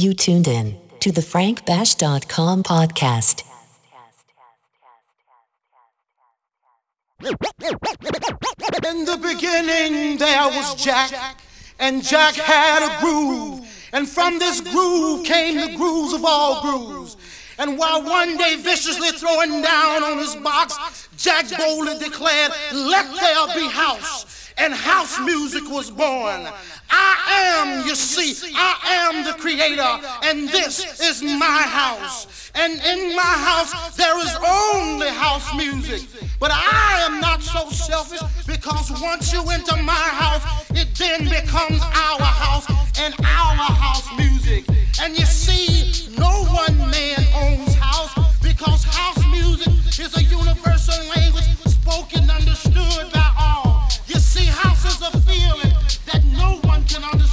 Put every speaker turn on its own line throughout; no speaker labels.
You tuned in to the frankbash.com podcast.
In the beginning, there was Jack, and Jack had a groove. And from this groove came the grooves of all grooves. And while one day viciously throwing down on his box, Jack boldly declared, Let there be house. And house music was born. I am, you see, I am the creator, and this is my house. And in my house, there is only house music. But I am not so selfish because once you enter my house, it then becomes our house and our house music. And you see, no one man owns house because house music is a universal language spoken, understood by that no one can understand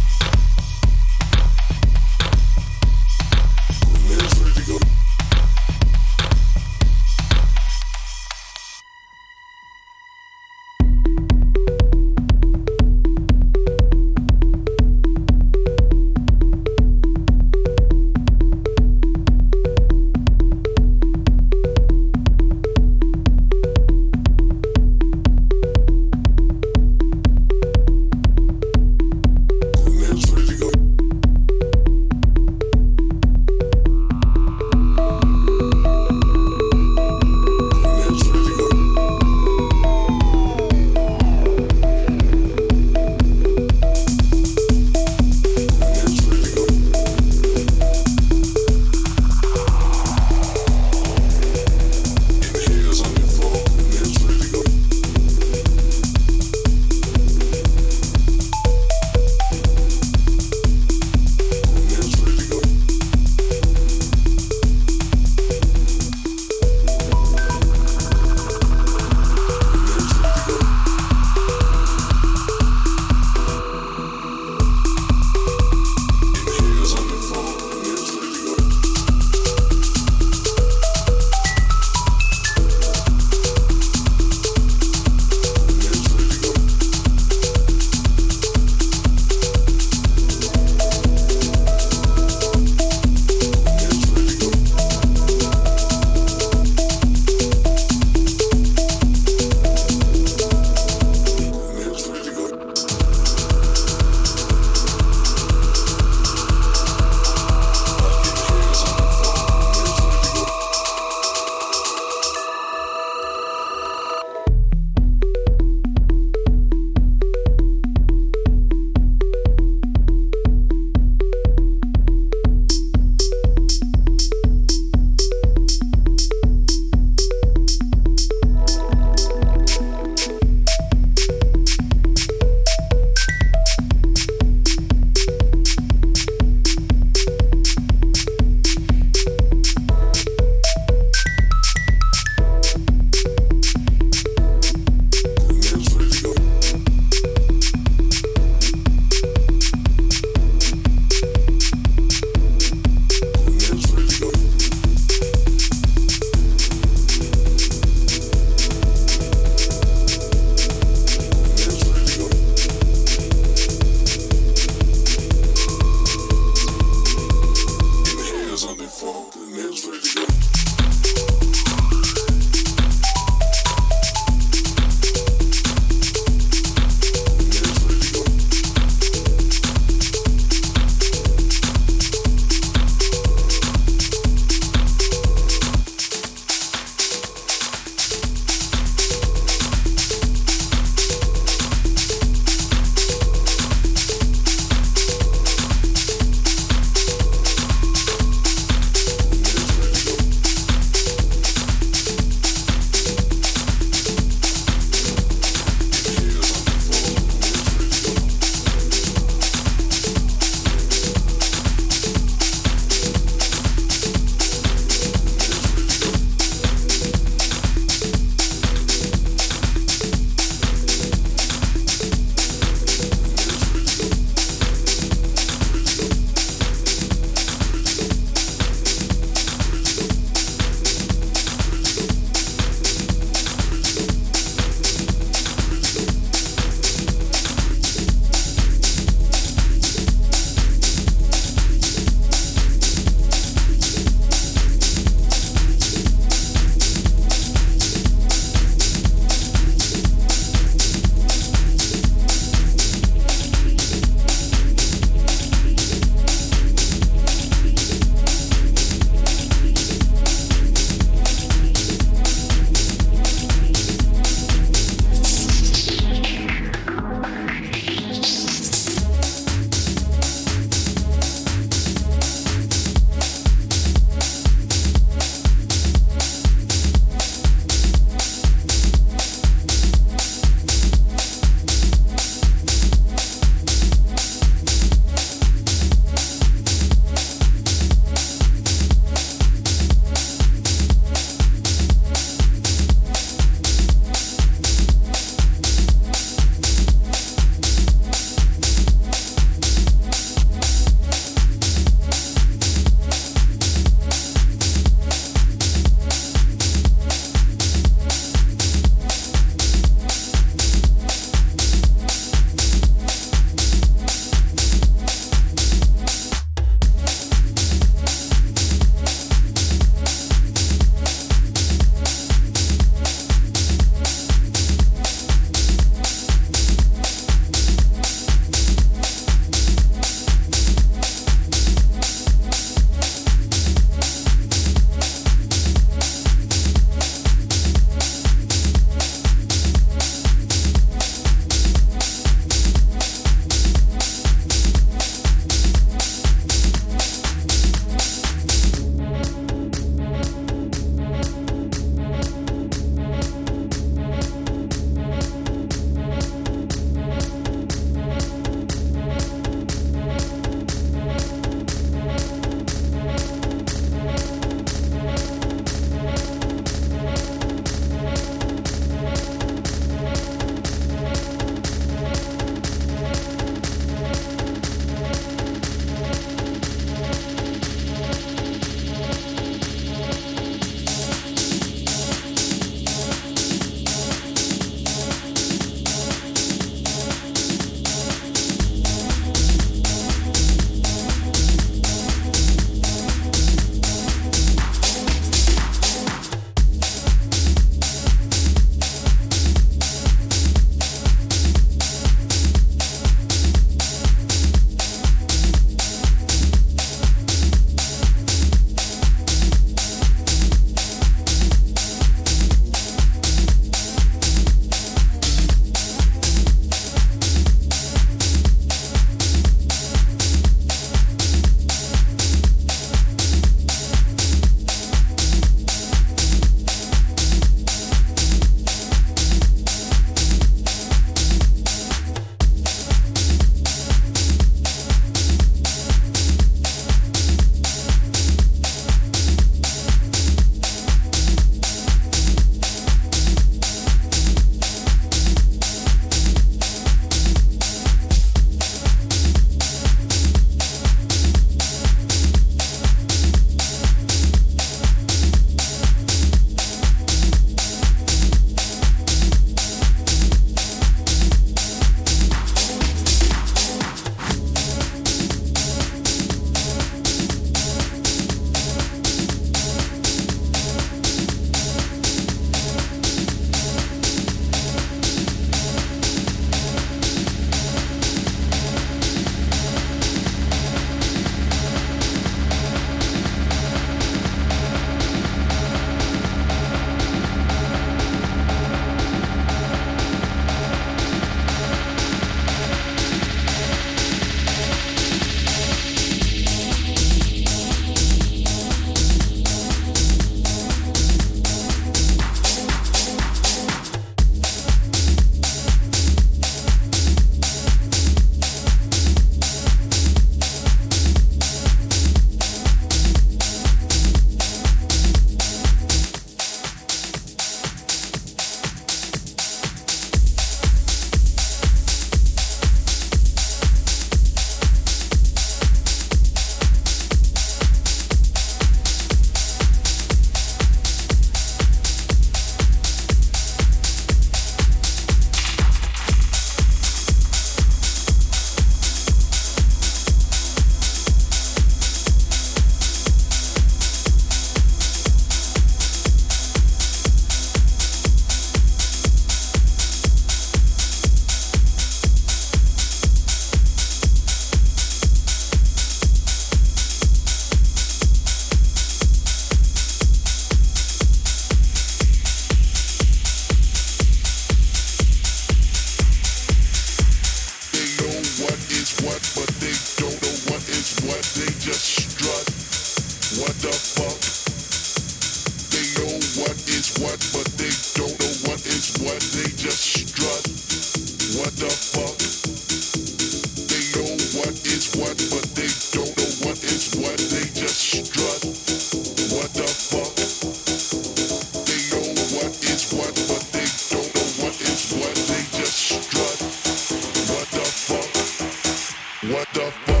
what the fuck?